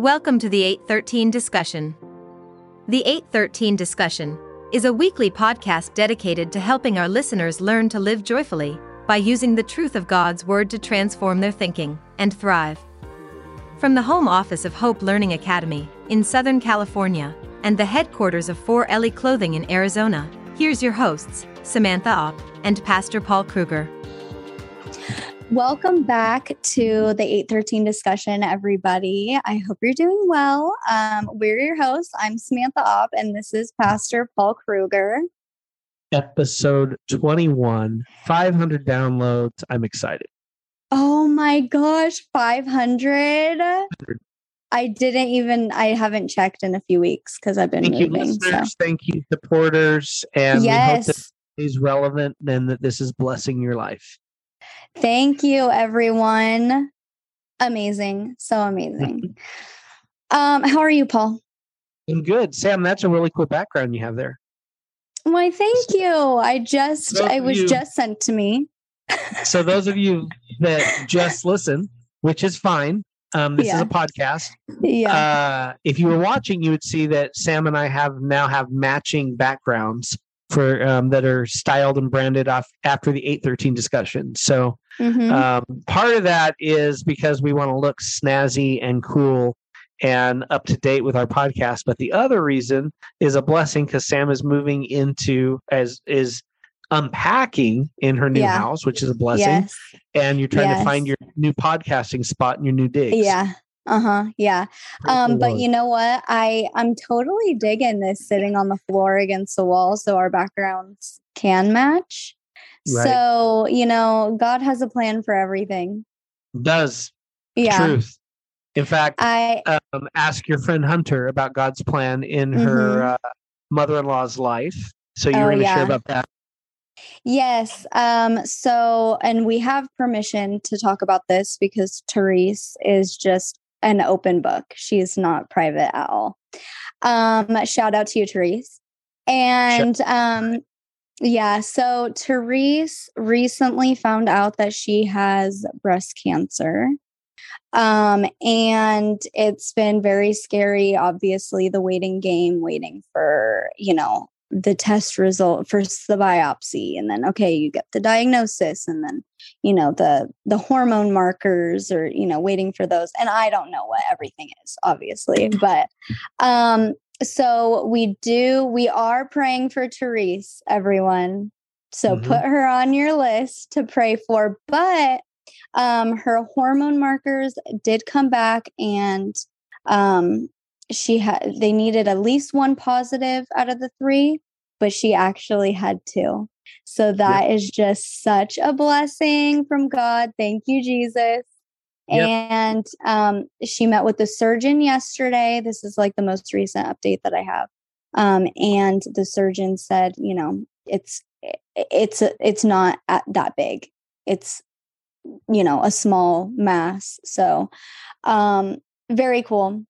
Welcome to the 813 Discussion. The 813 Discussion is a weekly podcast dedicated to helping our listeners learn to live joyfully by using the truth of God's Word to transform their thinking and thrive. From the home office of Hope Learning Academy in Southern California and the headquarters of Fore Ellie Clothing in Arizona, here's your hosts, Samantha Opp and Pastor Paul Krueger. Welcome back to the 813 discussion, everybody. I hope you're doing well. Um, we're your hosts. I'm Samantha Opp, and this is Pastor Paul Krueger. Episode 21, 500 downloads. I'm excited. Oh my gosh, 500. I didn't even, I haven't checked in a few weeks because I've been thank moving. You so. Thank you, supporters. And yes. we hope that is relevant and that this is blessing your life. Thank you, everyone. Amazing. So amazing. um, how are you, Paul? I'm good. Sam, that's a really cool background you have there. Why, thank you. I just, Those I was you- just sent to me. So, those of you that just listen, which is fine, um, this is a podcast. Yeah. Uh, if you were watching, you would see that Sam and I have now have matching backgrounds for um, that are styled and branded off after the 813 discussion. So, Mhm. Um, part of that is because we want to look snazzy and cool and up to date with our podcast. But the other reason is a blessing because Sam is moving into as is unpacking in her new Yeah. house, which is a blessing. yes. And you're trying to find your new podcasting spot and your new digs. Yeah. Uh-huh. Yeah. Um, but you know what? I I'm totally digging this sitting on the floor against the wall so our backgrounds can match. Right. So, you know, God has a plan for everything. does Yeah. truth. In fact, I um, ask your friend Hunter about God's plan in her uh, mother-in-law's life. So you're Mm-hmm. Oh, going to yeah. share about that. Yes. Um, so, and we have permission to talk about this because Therese is just an open book. She's not private at all. Um, shout out to you, Therese. And um, yeah, so Therese recently found out that she has breast cancer. Um, and it's been very scary, obviously, the waiting game, waiting for, you know, the test result first the biopsy and then okay you get the diagnosis and then you know the the hormone markers or you know waiting for those and i don't know what everything is obviously but um so we do we are praying for therese everyone. So Mhm. put her on your list to pray for but um her hormone markers did come back and um she had they needed at least one positive out of the three but she actually had two. So that is just such a blessing from god. Thank you jesus Yep. and um, she met with the surgeon yesterday this is like the most recent update that i have um, and the surgeon said you know it's it's it's not at that big it's you know a small mass so um very cool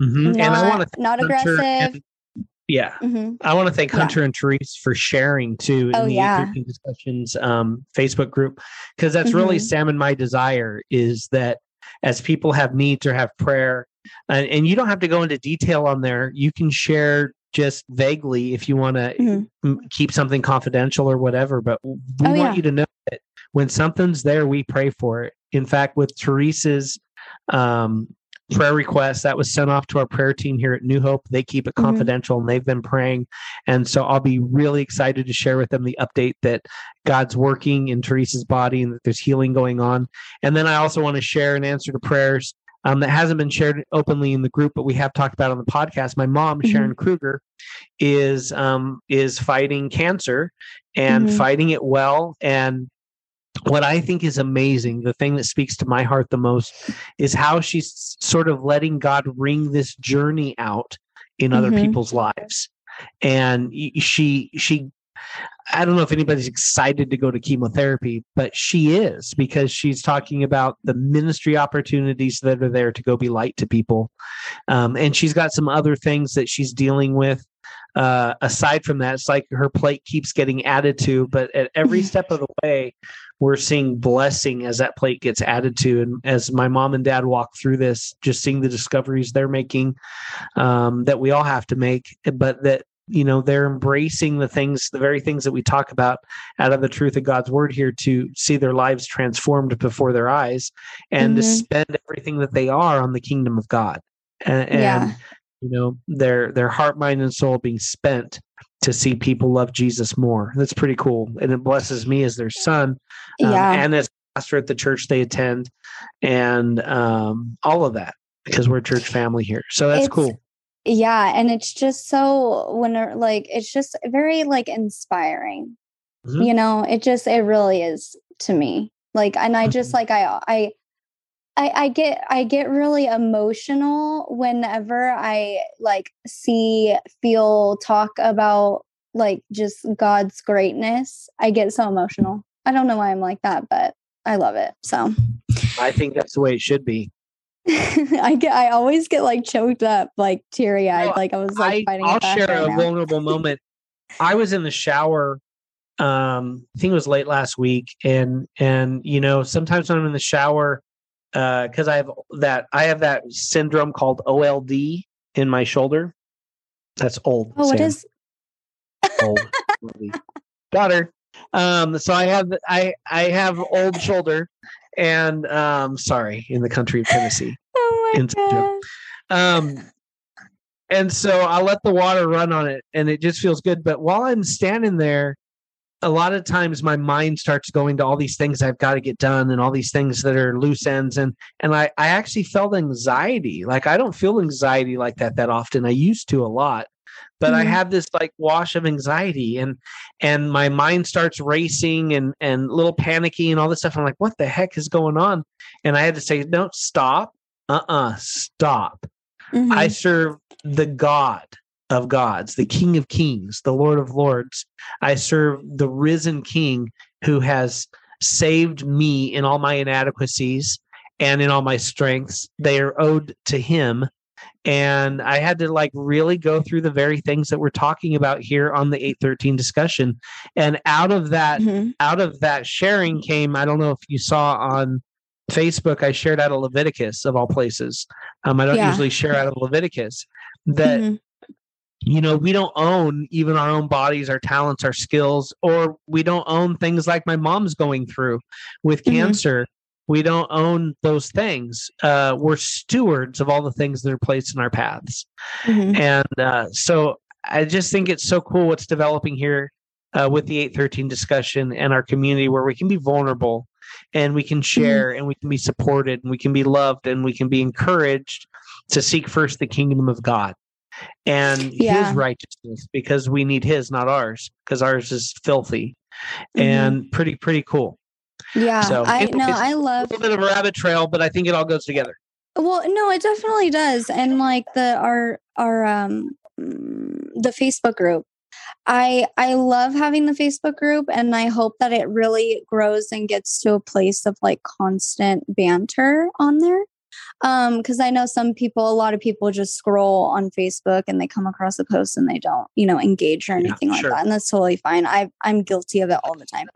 Mm-hmm. and I want to not aggressive. Yeah, Mhm. I want to thank Yeah. Hunter and Therese for sharing too in Oh, the yeah. 813 discussions um, Facebook group because that's really Mhm. Sam and my desire is that as people have needs or have prayer, and, and you don't have to go into detail on there. You can share just vaguely if you want to Mhm. keep something confidential or whatever. But we Oh, want yeah. you to know that when something's there, we pray for it. In fact, with Therese's um, prayer request that was sent off to our prayer team here at New Hope, they keep it Mhm. confidential and they've been praying. And so I'll be really excited to share with them the update that God's working in Therese's body and that there's healing going on. And then I also want to share an answer to prayers um, that hasn't been shared openly in the group, but we have talked about on the podcast. My mom, Mhm. Sharon Krueger, is um, is fighting cancer and Mhm. fighting it well. And what I think is amazing, the thing that speaks to my heart the most, is how she's sort of letting God ring this journey out in other Mhm. people's lives. And she she I don't know if anybody's excited to go to chemotherapy, but she is because she's talking about the ministry opportunities that are there to go be light to people. Um, and she's got some other things that she's dealing with. Uh, aside from that, it's like her plate keeps getting added to, but at every step of the way, we're seeing blessing as that plate gets added to and as my mom and dad walk through this just seeing the discoveries they're making um, that we all have to make but that you know they're embracing the things the very things that we talk about out of the truth of god's word here to see their lives transformed before their eyes and mm-hmm. to spend everything that they are on the kingdom of god and, and yeah. you know their their heart mind and soul being spent to see people love jesus more that's pretty cool and it blesses me as their son um, yeah. and as pastor at the church they attend and um, all of that because we're a church family here so that's it's, cool yeah and it's just so when like it's just very like inspiring mm-hmm. you know it just it really is to me like and i just mm-hmm. like i i I, I get I get really emotional whenever I like see feel talk about like just God's greatness. I get so emotional. I don't know why I'm like that, but I love it. So I think that's the way it should be. I get I always get like choked up, like teary eyed. No, like I was like I. I'll share right a now. vulnerable moment. I was in the shower. Um, I think it was late last week, and and you know sometimes when I'm in the shower, because uh, I have that I have that syndrome called OLD in my shoulder. That's old. Oh, Sam. what is? Old. Her. Um, so I have I I have old shoulder, and um, sorry, in the country of Tennessee. oh my god. Um, and so I let the water run on it, and it just feels good. But while I'm standing there, a lot of times my mind starts going to all these things I've got to get done and all these things that are loose ends and and I I actually felt anxiety. Like I don't feel anxiety like that that often. I used to a lot but mm-hmm. i have this like wash of anxiety and and my mind starts racing and and little panicky and all this stuff i'm like what the heck is going on and i had to say no stop uh-uh stop mm-hmm. i serve the god of gods the king of kings the lord of lords i serve the risen king who has saved me in all my inadequacies and in all my strengths they are owed to him and i had to like really go through the very things that we're talking about here on the 813 discussion and out of that mm-hmm. out of that sharing came i don't know if you saw on facebook i shared out of leviticus of all places um, i don't yeah. usually share out of leviticus that mm-hmm. You know we don't own even our own bodies our talents our skills or we don't own things like my mom's going through with mm-hmm. cancer we don't own those things. Uh, we're stewards of all the things that are placed in our paths. Mm-hmm. And uh, so I just think it's so cool what's developing here uh, with the 813 discussion and our community where we can be vulnerable and we can mm-hmm. share mm-hmm. and we can be supported and we can be loved and we can be encouraged to seek first the kingdom of God and yeah. his righteousness because we need his, not ours, because ours is filthy mm-hmm. and pretty, pretty cool. Yeah, so I know. I love a little bit of a rabbit trail, but I think it all goes together. Well, no, it definitely does, and like the our our um mm, the Facebook group. I I love having the Facebook group and I hope that it really grows and gets to a place of like constant banter on there um because i know some people a lot of people just scroll on facebook and they come across a post and they don't you know engage or anything yeah, like sure. that and that's totally fine i i'm guilty of it all the time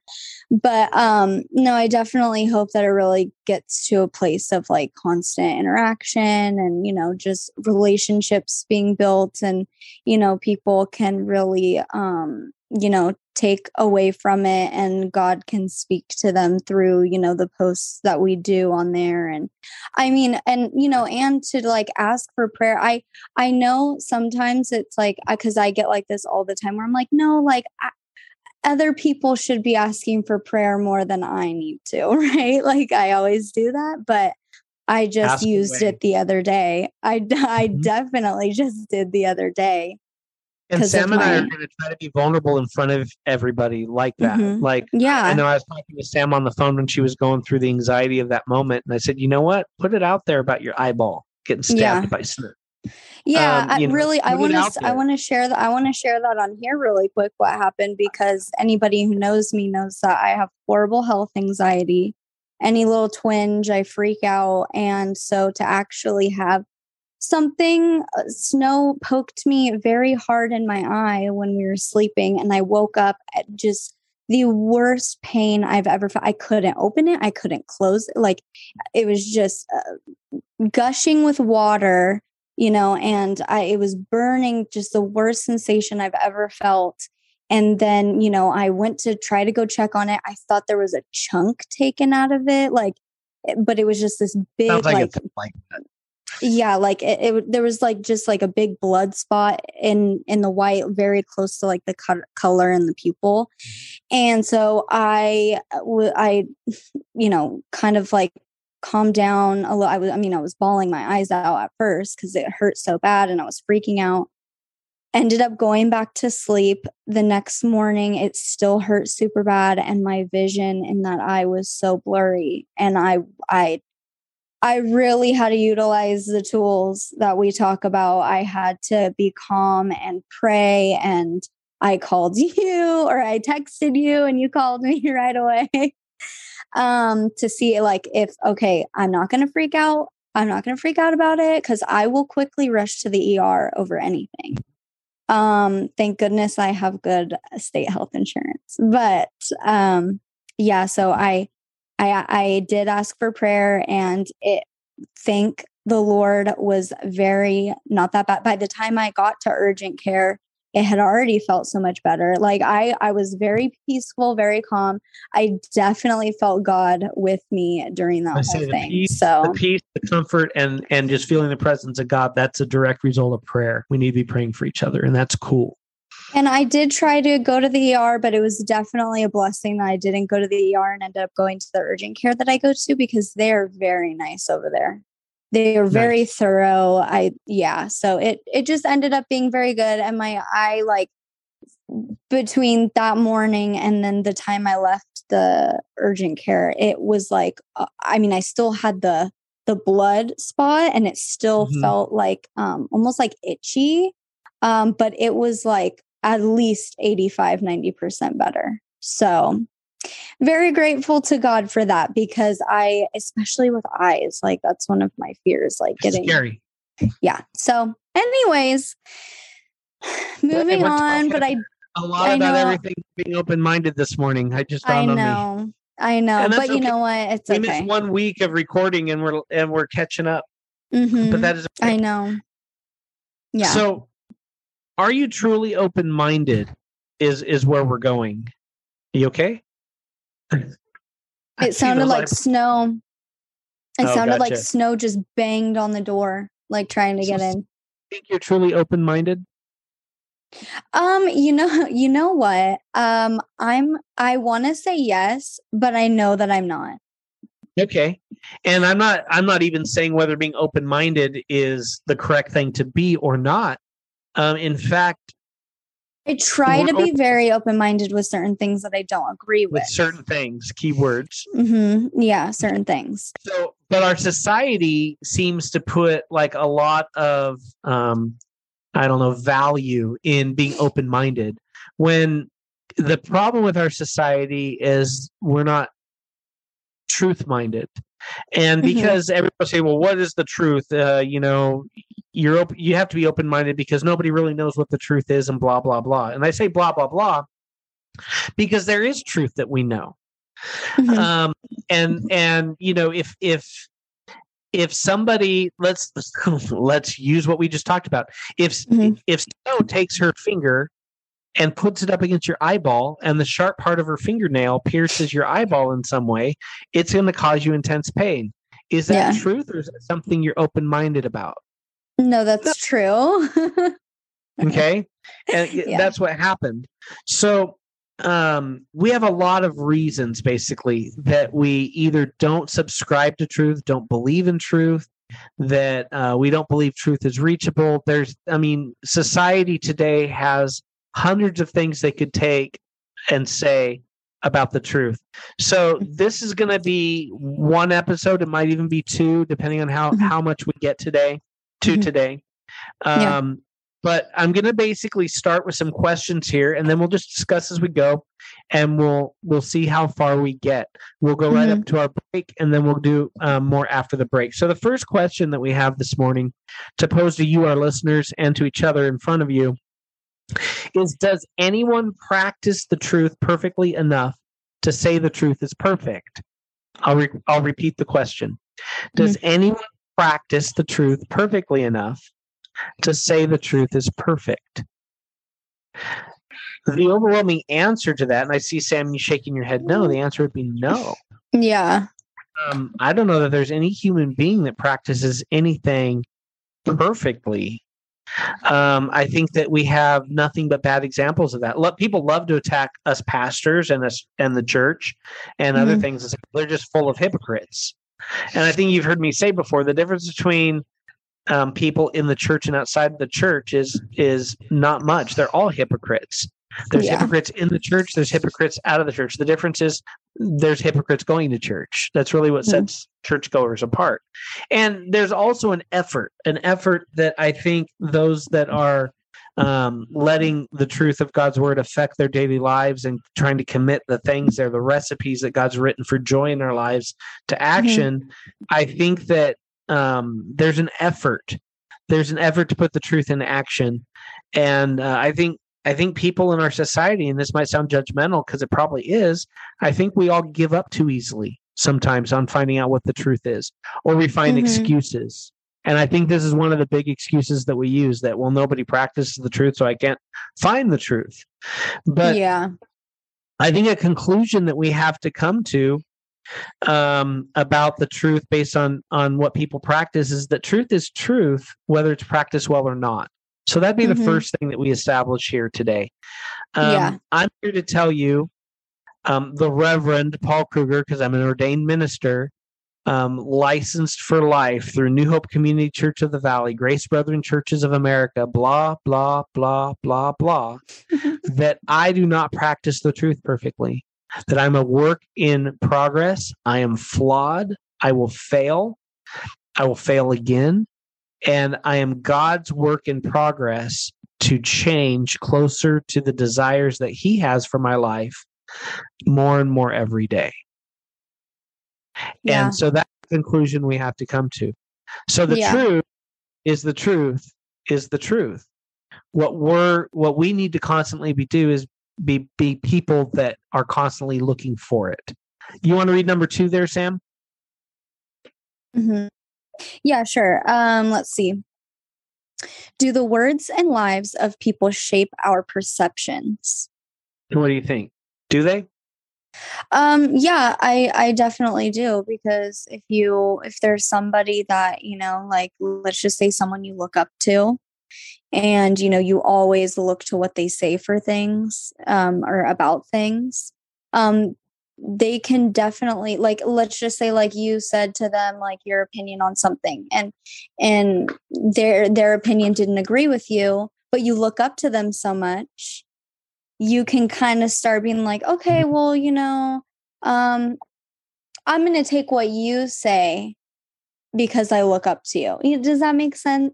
but um no i definitely hope that it really gets to a place of like constant interaction and you know just relationships being built and you know people can really um you know take away from it and god can speak to them through you know the posts that we do on there. And i mean and you know and to like ask for prayer. I i know sometimes it's like because i get like this all the time where i'm like no like I, other people should be asking for prayer more than i need to right? Like i always do that but i just ask used away. it the other day. I i mm-hmm. definitely just did the other day and Sam and I are going to try to be vulnerable in front of everybody like that. Mm-hmm. Like, yeah, I know I was talking to Sam on the phone when she was going through the anxiety of that moment, and I said, you know what? Put it out there about your eyeball getting stabbed yeah. by snake. Yeah, um, I really, I want to, I want to share that. I want to share that on here really quick. What happened? Because anybody who knows me knows that I have horrible health anxiety. Any little twinge, I freak out, and so to actually have something uh, snow poked me very hard in my eye when we were sleeping and i woke up at just the worst pain I've ever felt. I couldn't open it, I couldn't close it. Like it was just uh, gushing with water, you know, and I it was burning, just the worst sensation I've ever felt. And then, you know, I went to try to go check on it. I thought there was a chunk taken out of it, like, eh, but it was just this big, Sounds like, like, it's like that. Yeah like it, it there was like just like a big blood spot in in the white very close to like the co- color in the pupil. Mm-hmm. And so i uh, I, you know kind of like calmed down a little i was i mean i was bawling my eyes out at first because it hurt so bad and i was freaking out. Ended up going back to sleep. The next morning it still hurt super bad and my vision in that eye was so blurry and i i I really had to utilize the tools that we talk about. I had to be calm and pray. And I called you or I texted you and you called me right away um, to see, like, if, okay, I'm not going to freak out. I'm not going to freak out about it because I will quickly rush to the ER over anything. Um, thank goodness I have good state health insurance. But um, yeah, so I I I did ask for prayer and it thank the Lord was very not that bad. By the time I got to urgent care, it had already felt so much better. Like I I was very peaceful, very calm. I definitely felt God with me during that I whole thing. peace, so the peace, the comfort, and and just feeling the presence of God. That's a direct result of prayer. We need to be praying for each other, and that's cool. And I did try to go to the ER, but it was definitely a blessing that I didn't go to the ER and ended up going to the urgent care that I go to because they're very nice over there. They are very Nice. thorough. I yeah, so it it just ended up being very good and my eye like between that morning and then the time I left the urgent care, it was like uh, I mean, I still had the the blood spot and it still Mhm. felt like um almost like itchy um but it was like at least 85 90% better so very grateful to god for that because i especially with eyes like that's one of my fears like getting Scary. yeah so anyways moving we're on but i A lot I about know. everything being open minded this morning. I just i dawned on me. know i know but you know what it's We okay missed one week of recording, and we're and we're catching up. Mhm. But that is i know yeah So, are you truly open minded? Is is where we're going? you okay? It sounded like eyebrows. snow it Oh, sounded like snow just banged on the door like trying to So get s- in think you're truly open minded. Um, you know, you know what? Um, I'm I want to say yes, but I know that I'm not. Okay. And I'm not I'm not even saying whether being open-minded is the correct thing to be or not. Um in fact, I try to be very open-minded with certain things that I don't agree with. with certain things, keywords. hmm Yeah, certain things. So but our society seems to put like a lot of um I don't know value in being open-minded when the problem with our society is we're not truth minded and Mhm. because everybody say well what is the truth uh, you know you're op- you have to be open minded because nobody really knows what the truth is and blah blah blah and i say blah blah blah because there is truth that we know Mhm. um and and you know if if if somebody let's let's use what we just talked about if Mhm. if snow takes her finger and puts it up against your eyeball and the sharp part of her fingernail pierces your eyeball in some way it's going to cause you intense pain is that Yeah. truth or is that something you're open-minded about no, that's true. okay and Yeah. that's what happened so um we have a lot of reasons basically that we either don't subscribe to truth don't believe in truth that uh, we don't believe truth is reachable there's i mean society today has hundreds of things they could take and say about the truth so this is going to be one episode it might even be two depending on how Mhm. how much we get today to Mhm. today Yeah. um but i'm going to basically start with some questions here and then we'll just discuss as we go and we'll we'll see how far we get we'll go right up to our break and then we'll do um, more after the break so the first question that we have this morning to pose to you our listeners and to each other in front of you is does anyone practice the truth perfectly enough to say the truth is perfect? I'll re- I'll repeat the question. Does mm-hmm. anyone practice the truth perfectly enough to say the truth is perfect? The overwhelming answer to that, and I see Sam you shaking your head no, the answer would be no. Yeah. Um, I don't know that there's any human being that practices anything perfectly um, I think that we have nothing but bad examples of that. People love to attack us pastors and us and the church and mm-hmm. other things. They're just full of hypocrites. And I think you've heard me say before the difference between um, people in the church and outside the church is is not much. They're all hypocrites. There's yeah. hypocrites in the church. There's hypocrites out of the church. The difference is there's hypocrites going to church. That's really what sets mm-hmm. churchgoers apart. And there's also an effort, an effort that I think those that are um, letting the truth of God's word affect their daily lives and trying to commit the things they're the recipes that God's written for joy in our lives to action. Mm-hmm. I think that um, there's an effort. There's an effort to put the truth in action. And uh, I think I think people in our society, and this might sound judgmental because it probably is, I think we all give up too easily sometimes on finding out what the truth is, or we find mm-hmm. excuses. And I think this is one of the big excuses that we use that, well, nobody practices the truth, so I can't find the truth. But yeah, I think a conclusion that we have to come to um, about the truth based on on what people practice is that truth is truth, whether it's practiced well or not. So that'd be mm-hmm. the first thing that we establish here today. Um, yeah. I'm here to tell you, um, the Reverend Paul Krueger, because I'm an ordained minister, um, licensed for life through New Hope Community Church of the Valley, Grace Brethren Churches of America, blah, blah, blah, blah, blah, that I do not practice the truth perfectly, that I'm a work in progress. I am flawed. I will fail. I will fail again and I am God's work in progress to change closer to the desires that He has for my life more and more every day. Yeah. And so that conclusion we have to come to. So the yeah. truth is the truth is the truth. What we're what we need to constantly be do is be be people that are constantly looking for it. You want to read number two there, Sam? Mm-hmm. Yeah, sure. Um, let's see. Do the words and lives of people shape our perceptions? What do you think? Do they? Um, yeah, I I definitely do because if you if there's somebody that, you know, like let's just say someone you look up to and you know, you always look to what they say for things um or about things, um they can definitely like let's just say like you said to them like your opinion on something and and their their opinion didn't agree with you but you look up to them so much you can kind of start being like okay mm-hmm. well you know um i'm going to take what you say because i look up to you does that make sense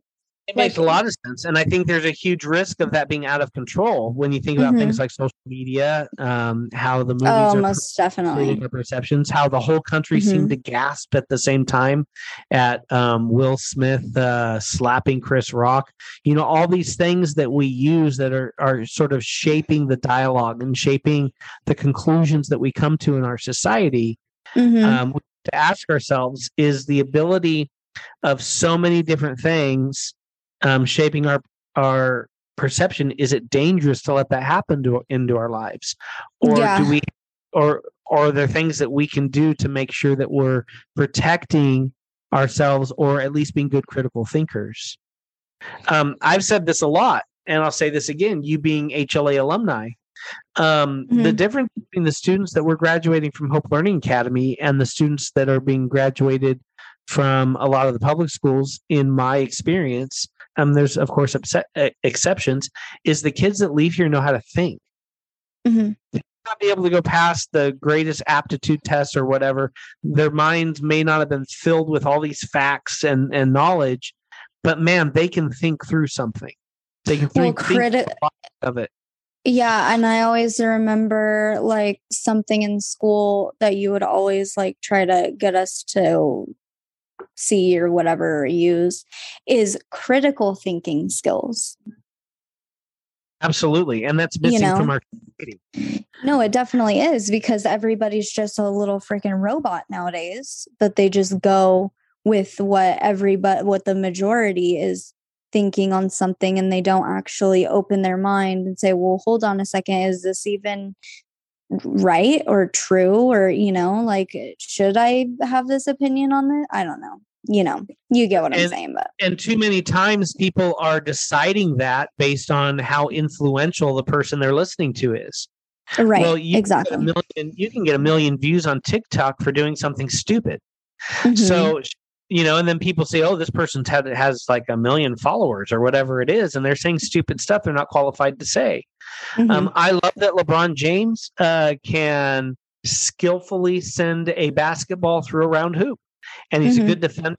it makes a lot of sense. And I think there's a huge risk of that being out of control when you think about mm-hmm. things like social media, um, how the movies oh, are most definitely perceptions, how the whole country mm-hmm. seemed to gasp at the same time at um, Will Smith uh, slapping Chris Rock. You know, all these things that we use that are, are sort of shaping the dialogue and shaping the conclusions that we come to in our society. Mm-hmm. Um, to ask ourselves is the ability of so many different things um, shaping our our perception is it dangerous to let that happen to into our lives or yeah. do we or or are there things that we can do to make sure that we're protecting ourselves or at least being good critical thinkers um, i've said this a lot and i'll say this again you being hla alumni um, mm-hmm. the difference between the students that were graduating from hope learning academy and the students that are being graduated from a lot of the public schools in my experience um, there's of course upset, uh, exceptions, is the kids that leave here know how to think. Mm-hmm. Not be able to go past the greatest aptitude tests or whatever. Their minds may not have been filled with all these facts and and knowledge, but man, they can think through something. They can think, well, criti- think of it. Yeah, and I always remember like something in school that you would always like try to get us to see or whatever use is critical thinking skills Absolutely. And that's missing know? from our community. No, it definitely is because everybody's just a little freaking robot nowadays that they just go with what everybody what the majority is thinking on something and they don't actually open their mind and say, "Well, hold on a second, is this even right or true or, you know, like should I have this opinion on this?" I don't know. You know, you get what I'm saying, but and too many times people are deciding that based on how influential the person they're listening to is. right. Well, you exactly. Can a million, you can get a million views on TikTok for doing something stupid. Mhm. So, you know, and then people say, "Oh, this person's had has like a million followers or whatever it is," and they're saying stupid stuff they're not qualified to say. Mhm. Um, I love that LeBron James uh, can skillfully send a basketball through a round hoop, and he's Mhm. a good defender,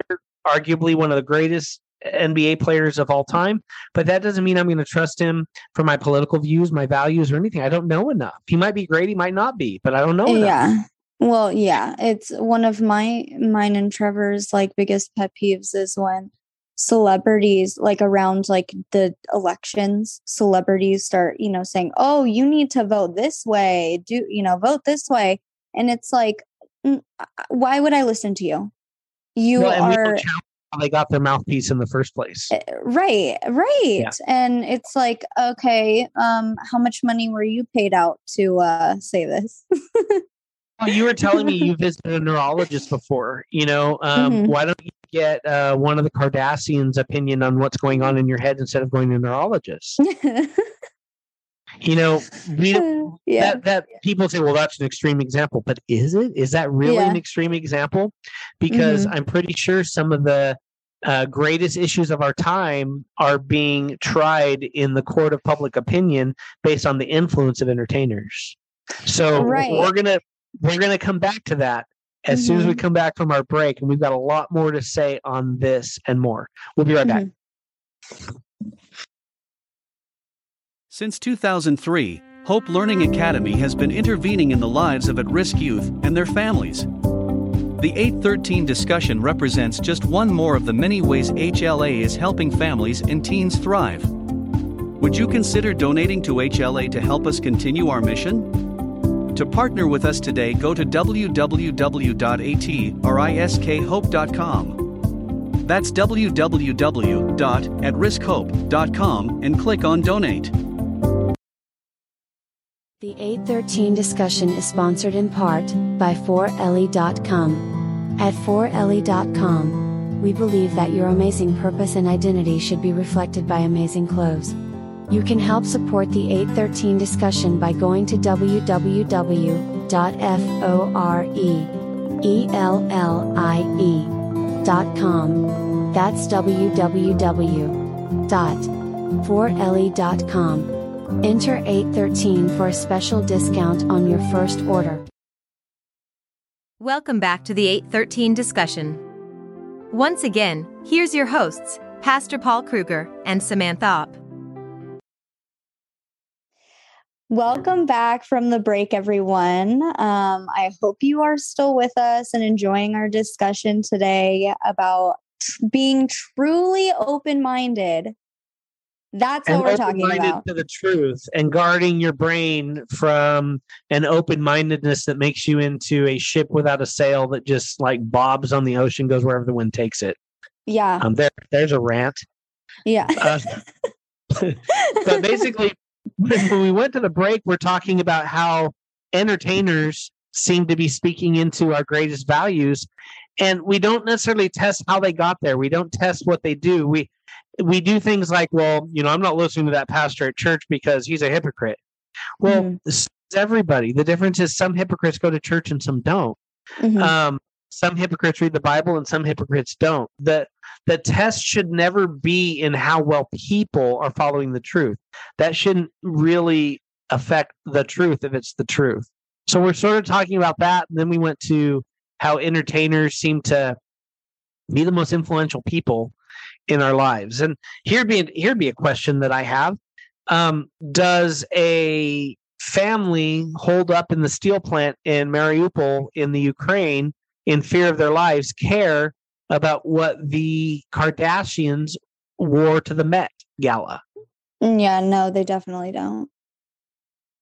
arguably one of the greatest NBA players of all time. But that doesn't mean I'm going to trust him for my political views, my values, or anything. I don't know enough. He might be great, he might not be, but I don't know enough. yeah well yeah it's one of my mine and trevor's like biggest pet peeves is when celebrities like around like the elections celebrities start you know saying oh you need to vote this way do you know vote this way and it's like mm, uh, why would i listen to you you Well, are how they got their mouthpiece in the first place. Eh, right right and it's like okay um how much money were you paid out to uh say this Well, you were telling me you visited a neurologist before. You know, um, Mhm. why don't you get uh, one of the Kardashians' opinion on what's going on in your head instead of going to a neurologist? You know, we yeah that that people say, well, that's an extreme example, but is it? Is that really Yeah. an extreme example? Because Mhm. I'm pretty sure some of the uh, greatest issues of our time are being tried in the court of public opinion based on the influence of entertainers. So Right. we're gonna we're gonna come back to that as soon as we come back from our break, and we've got a lot more to say on this and more. We'll be right back. Since 2003, Hope Learning Academy has been intervening in the lives of at risk youth and their families. The 813 discussion represents just one more of the many ways HLA is helping families and teens thrive. Would you consider donating to HLA to help us continue our mission? To partner with us today, go to www.atriskhope.com. That's www.atriskhope.com and click on Donate. The 813 discussion is sponsored in part by foreellie.com. At foreellie.com, we believe that your amazing purpose and identity should be reflected by amazing clothes. You can help support the 813 discussion by going to www.foreellie.com. That's www.foreellie.com. Enter 813 for a special discount on your first order. Welcome back to the 813 discussion. Once again, here's your hosts, Pastor Paul Krueger and Samantha Opp. Welcome back from the break, everyone. Um, I hope you are still with us and enjoying our discussion today about tr- being truly open minded. That's what we're talking about. to the truth and guarding your brain from an open-mindedness that makes you into a ship without a sail that just like bobs on the ocean goes wherever the wind takes it Yeah. um there there's a rant Yeah. uh, but basically when when we went to the break we're talking about how entertainers seem to be speaking into our greatest values and we don't necessarily test how they got there we don't test what they do we we do things like well you know i'm not listening to that pastor at church because he's a hypocrite well Mhm. this everybody the difference is some hypocrites go to church and some don't Mhm. um, some hypocrites read the Bible and some hypocrites don't. The the test should never be in how well people are following the truth. That shouldn't really affect the truth if it's the truth. So we're sort of talking about that. And then we went to how entertainers seem to be the most influential people in our lives. And here'd be here'd be a question that I have. Um, does a family hold up in the steel plant in Mariupol in the Ukraine in fear of their lives care about what the Kardashians wore to the Met Gala? Mm, Yeah, no, they definitely don't.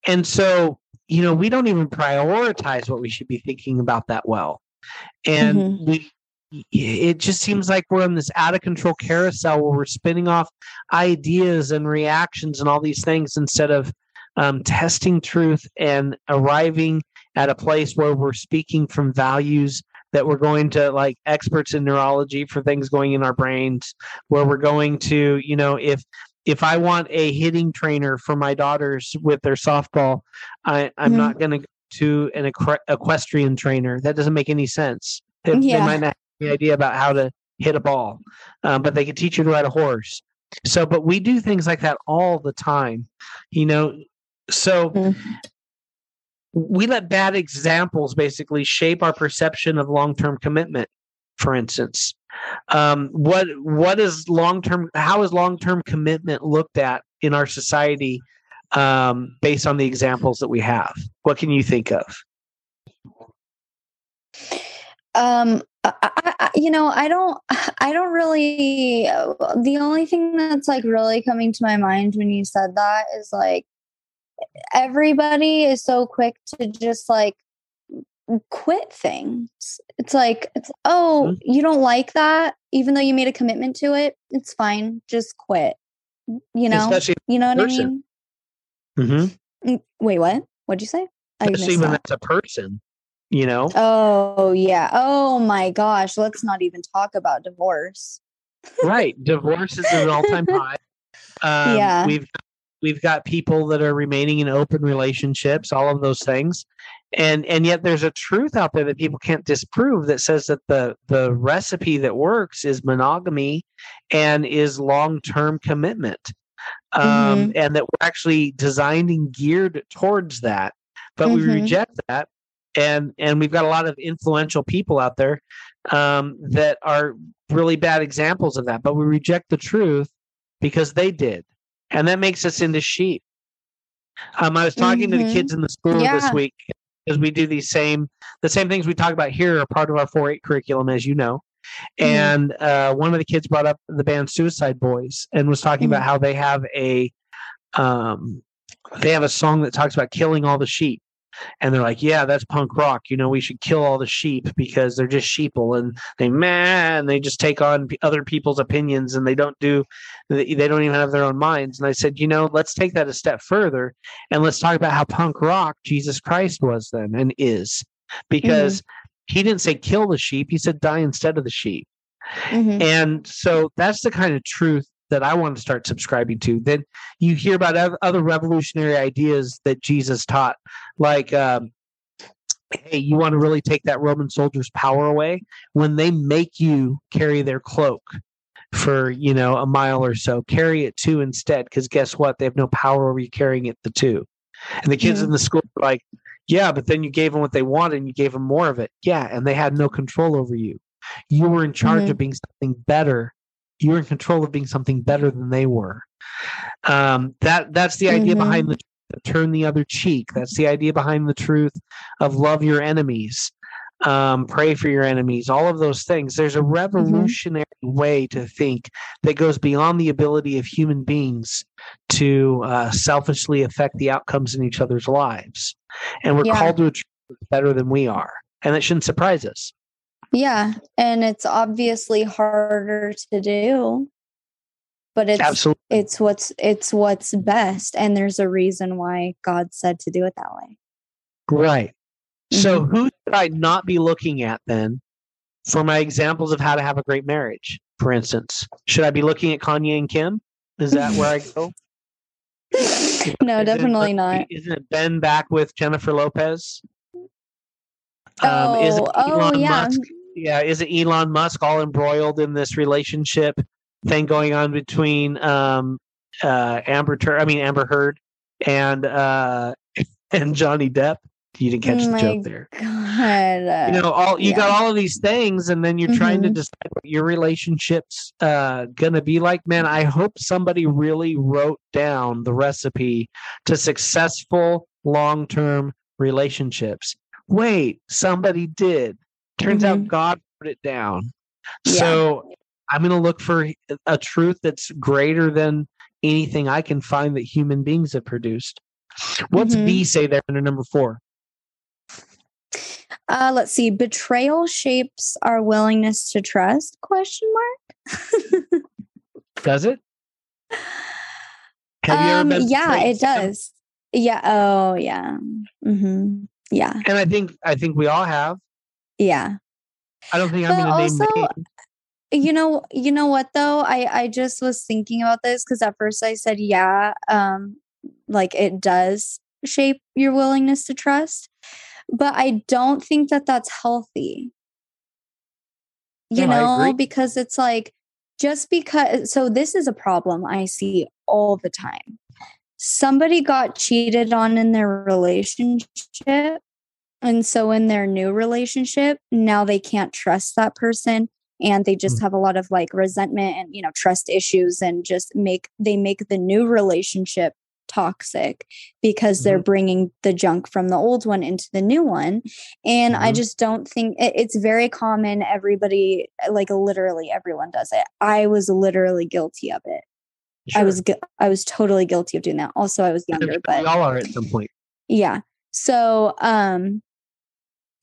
And so, you know, we don't even prioritize what we should be thinking about that well. And Mhm. we it just seems like we're in this out of control carousel where we're spinning off ideas and reactions and all these things instead of um, testing truth and arriving at a place where we're speaking from values that we're going to like experts in neurology for things going in our brains where we're going to you know if if i want a hitting trainer for my daughters with their softball i i'm Mhm. not going to go to an equ- equestrian trainer that doesn't make any sense they, they Yeah. might not any idea about how to hit a ball um, but they can teach you to ride a horse. So but we do things like that all the time you know? So Mhm. we let bad examples basically shape our perception of long-term commitment for instance. Um, what what is long-term how is long-term commitment looked at in our society um, based on the examples that we have? What can you think of? Um, I, I, I- you know, I don't, I don't really. uh, The only thing that's like really coming to my mind when you said that is like everybody is so quick to just like quit things. It's like, it's oh, you don't like that, even though you made a commitment to it. It's fine, just quit. You know, especially you know what I person. mean? Mhm. Mm, Wait, what? What'd you say? I especially when that. that's a person you know Oh yeah. Oh my gosh. Let's not even talk about divorce. right divorce is an all-time high um, Yeah. we've we've got people that are remaining in open relationships all of those things and and yet there's a truth out there that people can't disprove that says that the the recipe that works is monogamy and is long-term commitment um, and that we're actually designed and geared towards that but we Mhm. reject that and and we've got a lot of influential people out there um, that are really bad examples of that but we reject the truth because they did and that makes us into sheep um, i was talking to the Mhm. kids in the school this week because we do these same the same things we talk about here are part of our 4-8 curriculum as you know Mhm. and uh, one of the kids brought up the band suicide boys and was talking about how they have a um, they have a song that talks about killing all the sheep and they're like yeah that's punk rock. You know we should kill all the sheep because they're just sheeple. And they man they just take on other people's opinions and they don't do they don't even have their own minds. And i said you know let's take that a step further and let's talk about how punk rock jesus christ was then and is. Because he didn't say kill the sheep. He said die instead of the sheep. Mhm. and so that's the kind of truth that I want to start subscribing to. Then you hear about other revolutionary ideas that Jesus taught, like, um, hey, you want to really take that Roman soldier's power away when they make you carry their cloak for you know a mile or so carry it two instead because guess what they have no power over you carrying it the two and the kids Mhm. in the school are like yeah but then you gave them what they wanted and you gave them more of it yeah and they had no control over you you were in charge Mhm. of being something better you were in control of being something better than they were. Um, that that's the idea Mhm. behind the turn the other cheek. That's the idea behind the truth of love your enemies um, pray for your enemies all of those things. There's a revolutionary way to think that goes beyond the ability of human beings to uh, selfishly affect the outcomes in each other's lives. And we're Yeah. called to a truth better than we are. And that shouldn't surprise us Yeah, and it's obviously harder to do, but it's absolutely it's what's it's what's best, and there's a reason why God said to do it that way. Right. So Mm-hmm. who should I not be looking at then for my examples of how to have a great marriage? For instance, should I be looking at Kanye and Kim? Is that where I go? no, Is it- definitely not. Isn't it Ben back with Jennifer Lopez? Oh, is it oh, yeah. Musk? Yeah, is it Elon Musk all embroiled in this relationship thing going on between um, uh, Amber Tur- I mean Amber Heard and uh, and Johnny Depp? You didn't catch the joke there. God, you know all you got all of these things and then you're trying to Mhm. decide what your relationship's uh gonna be like man i hope somebody really wrote down the recipe to successful long-term relationships wait somebody did turns out Mhm. god put it down Yeah. so i'm gonna look for a truth that's greater than anything I can find that human beings have produced. What's Mhm. B say there under number four? Uh, let's see. Betrayal shapes our willingness to trust? Question mark. Does it? Have you ever um, yeah, it does. Yeah. Oh, yeah. Mm-hmm. Yeah. And I think I think we all have. Yeah. I don't think I'm But going to name names. You know, you know what though? I I just was thinking about this because at first I said yeah, um, like it does shape your willingness to trust, but I don't think that that's healthy. You No, know, because it's like just because. So this is a problem I see all the time. Somebody got cheated on in their relationship. And so in their new relationship, now they can't trust that person and they just Mm. have a lot of like resentment and you know trust issues and just make they make the new relationship toxic because they're bringing the junk from the old one into the new one and i Mhm. just don't think it- it's very common everybody like literally everyone does it i was literally guilty of it i was gu- i was totally guilty of doing that also i was younger but we all are at some point. yeah. So um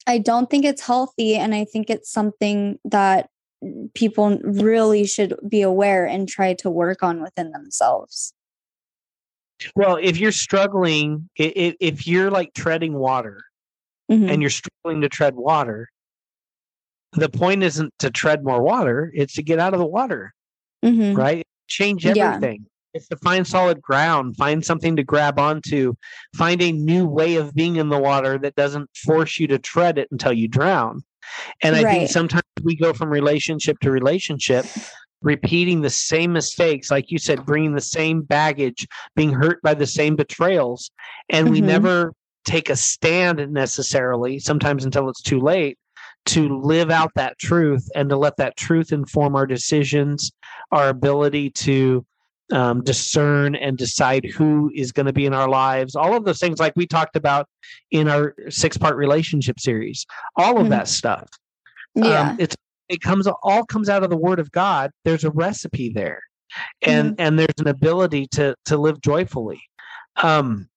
I don't think it's healthy and I think it's something that people really should be aware and try to work on within themselves. Well, if you're struggling, if you're like treading water Mhm. and you're struggling to tread water, the point isn't to tread more water; it's to get out of the water, Mhm. right? Change everything. It's to find solid ground, find something to grab onto, find a new way of being in the water that doesn't force you to tread it until you drown. And I think sometimes we go from relationship to relationship, repeating the same mistakes, like you said, bringing the same baggage, being hurt by the same betrayals, and we Mhm. never take a stand necessarily, sometimes until it's too late, to live out that truth and to let that truth inform our decisions, our ability to um, discern and decide who is going to be in our lives. All of those things, like we talked about in our six part relationship series, all of Mhm. that stuff. Yeah. Um, it's it comes all comes out of the Word of God. There's a recipe there, and and there's an ability to to live joyfully. Um,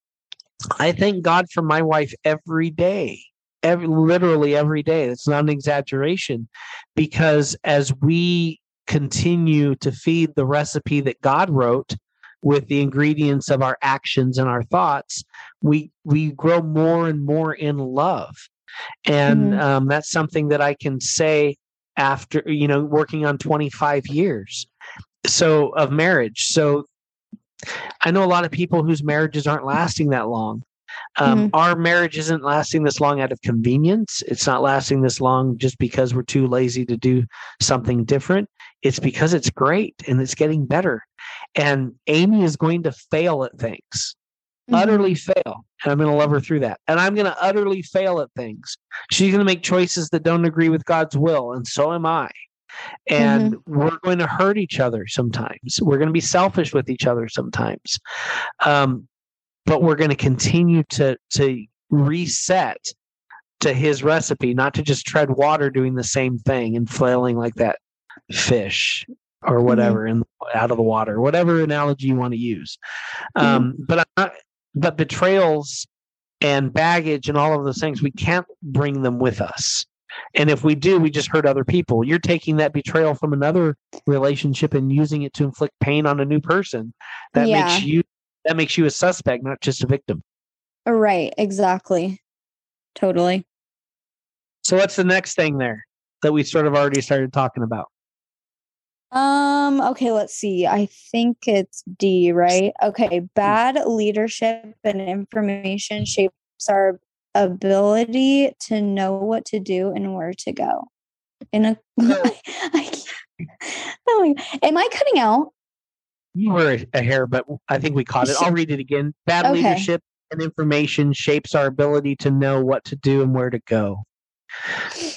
I thank God for my wife every day, every literally every day. It's not an exaggeration, because as we continue to feed the recipe that God wrote with the ingredients of our actions and our thoughts, we we grow more and more in love, and Mhm. um, that's something that I can say after you know working on 25 years so of marriage. So i know a lot of people whose marriages aren't lasting that long. Um, our marriage isn't lasting this long out of convenience. It's not lasting this long just because we're too lazy to do something different it's because it's great and it's getting better. And amy is going to fail at things Mhm. utterly fail and i'm going to love her through that. And i'm going to utterly fail at things. She's going to make choices that don't agree with god's will and so am i. And we're going to hurt each other sometimes. We're going to be selfish with each other sometimes. Um, but we're going to continue to to reset to his recipe not to just tread water doing the same thing and flailing like that fish or mm-hmm. whatever in out of the water whatever analogy you want to use um, mm-hmm. but I'm not, but betrayals and baggage and all of those things we can't bring them with us and if we do we just hurt other people you're taking that betrayal from another relationship and using it to inflict pain on a new person that Yeah. makes you that makes you a suspect not just a victim uh, Right. Exactly. Totally. so what's the next thing there that we sort of already started talking about Um, okay, let's see. I think it's D, right? Okay, bad leadership and information shapes our ability to know what to do and where to go. In a I can't-. Am I cutting out? you were a, a hair but i think we caught it i'll read it again bad Okay. leadership and information shapes our ability to know what to do and where to go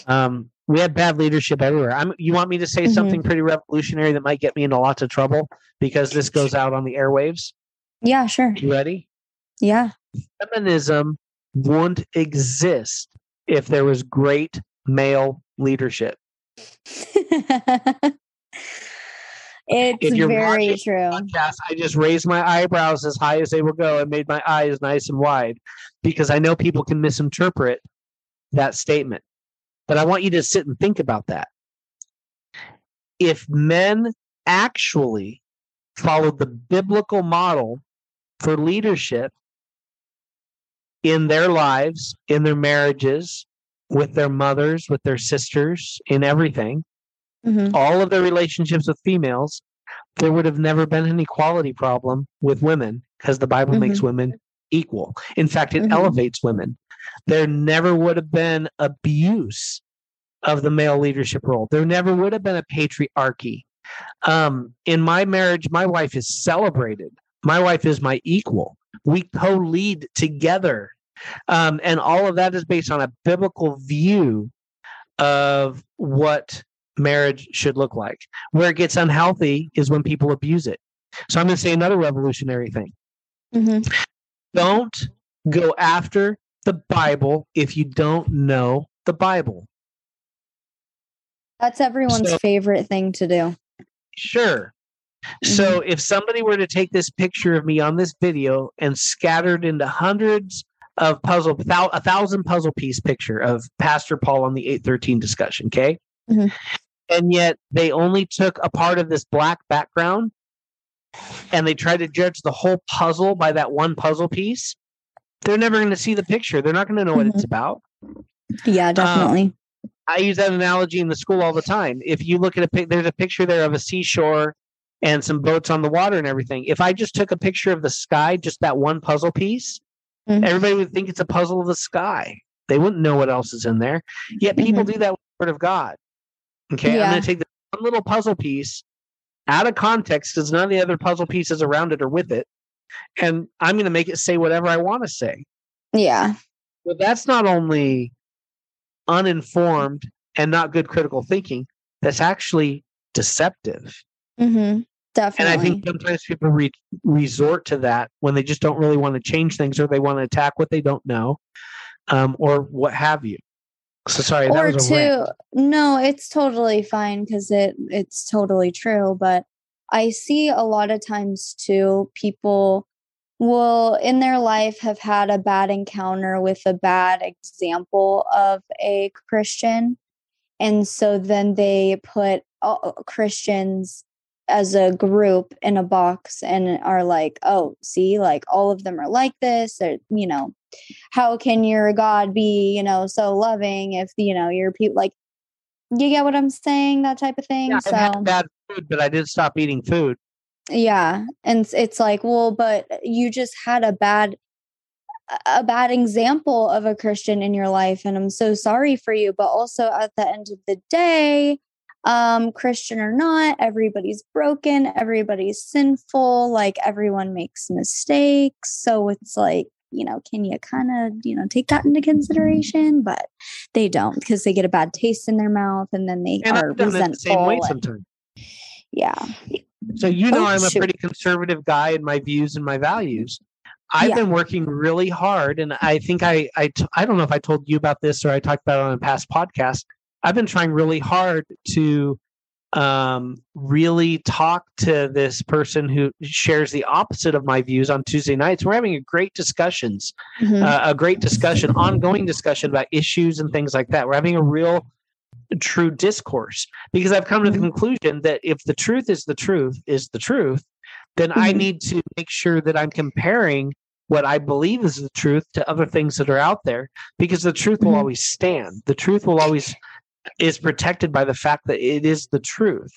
um we have bad leadership everywhere i'm you want me to say Mhm. something pretty revolutionary that might get me into lots of trouble because this goes out on the airwaves Yeah, sure. you ready Yeah. feminism wouldn't exist if there was great male leadership It's very true. podcast, I just raised my eyebrows as high as they will go and made my eyes nice and wide because I know people can misinterpret that statement. But I want you to sit and think about that. If men actually followed the biblical model for leadership in their lives, in their marriages, with their mothers, with their sisters, in everything, Mhm. all of their relationships with females, there would have never been an equality problem with women because the Bible makes women equal. In fact, it Mhm. elevates women. There never would have been abuse of the male leadership role. There never would have been a patriarchy. Um, in my marriage, my wife is celebrated. My wife is my equal. We co lead together. Um, and all of that is based on a biblical view of what marriage should look like. Where it gets unhealthy is when people abuse it. So I'm going to say another revolutionary thing. Mhm. Don't go after the Bible if you don't know the Bible. That's everyone's So- favorite thing to do. Sure. So if somebody were to take this picture of me on this video and scattered into hundreds of puzzle, a thousand puzzle piece picture of Pastor Paul on the 813 discussion, okay? Mhm. And yet they only took a part of this black background and they tried to judge the whole puzzle by that one puzzle piece. They're never going to see the picture. They're not going to know what it's mm-hmm. about. Yeah, um, definitely. I use that analogy in the school all the time. If you look at a pic, there's a picture there of a seashore and some boats on the water and everything. If I just took a picture of the sky, just that one puzzle piece, Mhm. everybody would think it's a puzzle of the sky. They wouldn't know what else is in there. Yet people mm-hmm. do that with the word of God. Okay, I'm going to take the one little puzzle piece out of context because none of the other puzzle pieces around it are with it, and I'm going to make it say whatever I want to say. yeah. But that's not only uninformed and not good critical thinking, that's actually deceptive. hmm And I think sometimes people re- resort to that when they just don't really want to change things or they want to attack what they don't know um, or what have you. So sorry, that or was a two rant. no it's totally fine because it it's totally true but i see a lot of times too people will in their life have had a bad encounter with a bad example of a christian and so then they put all, christians as a group in a box and are like oh see like all of them are like this or you know how can your God be, you know, so loving if you know your people like you get what I'm saying, that type of thing. Yeah, so bad food, but I didn't stop eating food. yeah, and it's- like, well, but you just had a bad a bad example of a Christian in your life, and I'm so sorry for you. But also at the end of the day, um, Christian or not, everybody's broken, everybody's sinful, like everyone makes mistakes. So it's like, you know, can you kind of, you know, take that into consideration? But they don't because they get a bad taste in their mouth and then they And are it the same way resentful. sometimes. Yeah. So you know Oh, I'm a pretty conservative guy in my views and my values. I've Yeah. been working really hard, and I think I I t- I don't know if I told you about this or I talked about it on a past podcast. I've been trying really hard to um, really talk to this person who shares the opposite of my views on Tuesday nights. We're having a great discussions, Mhm. uh, a great discussion, ongoing discussion about issues and things like that. We're having a real true discourse because I've come to the Mhm. conclusion that if the truth is the truth is the truth, then I Mhm. need to make sure that I'm comparing what I believe is the truth to other things that are out there because the truth will Mhm. always stand. The truth will always is protected by the fact that it is the truth.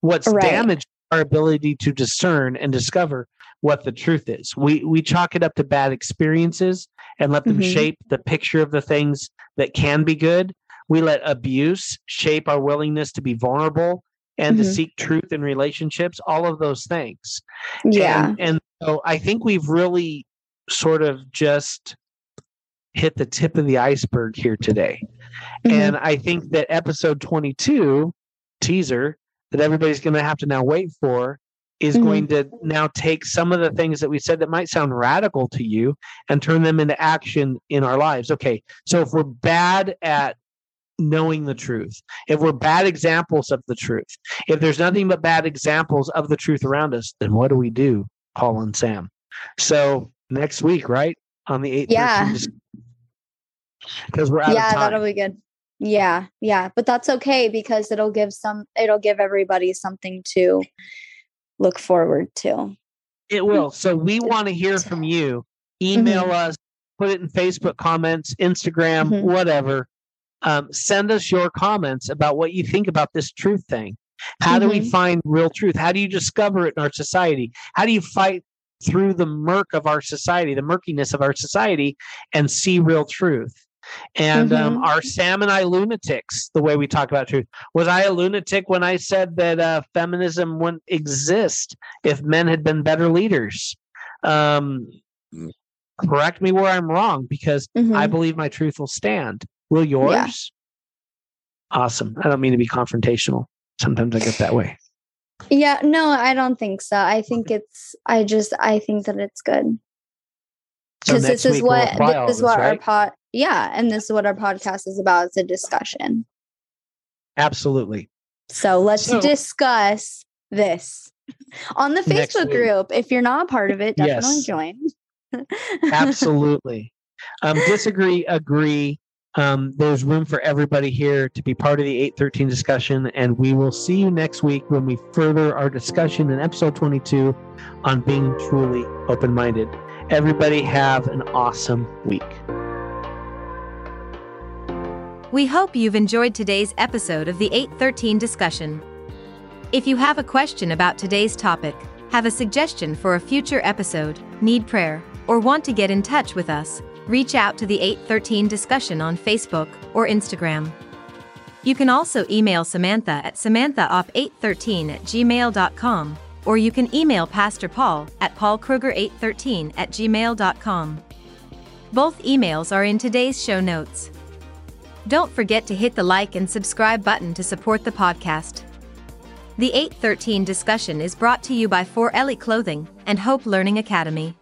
What's Right. damaged our ability to discern and discover what the truth is. We we chalk it up to bad experiences and let them Mhm. shape the picture of the things that can be good. We let abuse shape our willingness to be vulnerable and to Mhm. seek truth in relationships, all of those things. Yeah. And, and so I think we've really sort of just hit the tip of the iceberg here today. Mhm. And I think that episode 22 teaser that everybody's going to have to now wait for is Mhm. going to now take some of the things that we said that might sound radical to you and turn them into action in our lives. Okay. So if we're bad at knowing the truth, if we're bad examples of the truth, if there's nothing but bad examples of the truth around us, then what do we do, Paul and Sam? So next week, right? On the 8th. Yeah. Because we're out yeah, of time. that'll be good. Yeah, yeah, but that's okay because it'll give some it'll give everybody something to look forward to. It will. So we want to hear from you. Email us, put it in Facebook comments, Instagram, Mhm. whatever. Um, send us your comments about what you think about this truth thing. How do we Mhm. find real truth? How do you discover it in our society? How do you fight through the murk of our society, the murkiness of our society, and see real truth? And um, Mhm. are Sam and I lunatics the way we talk about truth? Was I a lunatic when I said that uh, feminism wouldn't exist if men had been better leaders? Um, correct me where I'm wrong because I Mhm. believe my truth will stand. Will yours? Awesome. I don't mean to be confrontational. Sometimes I get that way. Yeah, no, I don't think so. I think it's I just I think that it's good. Because this is we'll what this is this, what our right? pod yeah, and this is what our podcast is about. It's a discussion. Absolutely. So let's So- discuss this on the Facebook group. If you're not a part of it, definitely Yes. join. Absolutely. um, disagree, agree. Um, there's room for everybody here to be part of the 813 discussion, and we will see you next week when we further our discussion in episode 22 on being truly open minded. Everybody have an awesome week. We hope you've enjoyed today's episode of the 813 discussion. If you have a question about today's topic, have a suggestion for a future episode, need prayer, or want to get in touch with us, reach out to the 813 discussion on Facebook or Instagram. You can also email Samantha at samanthaopp813 at gmail.com, or you can email Pastor Paul at paulkrueger813 at gmail.com. Both emails are in today's show notes. Don't forget to hit the like and subscribe button to support the podcast. The 813 discussion is brought to you by Fore Ellie Clothing and Hope Learning Academy.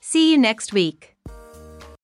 See you next week.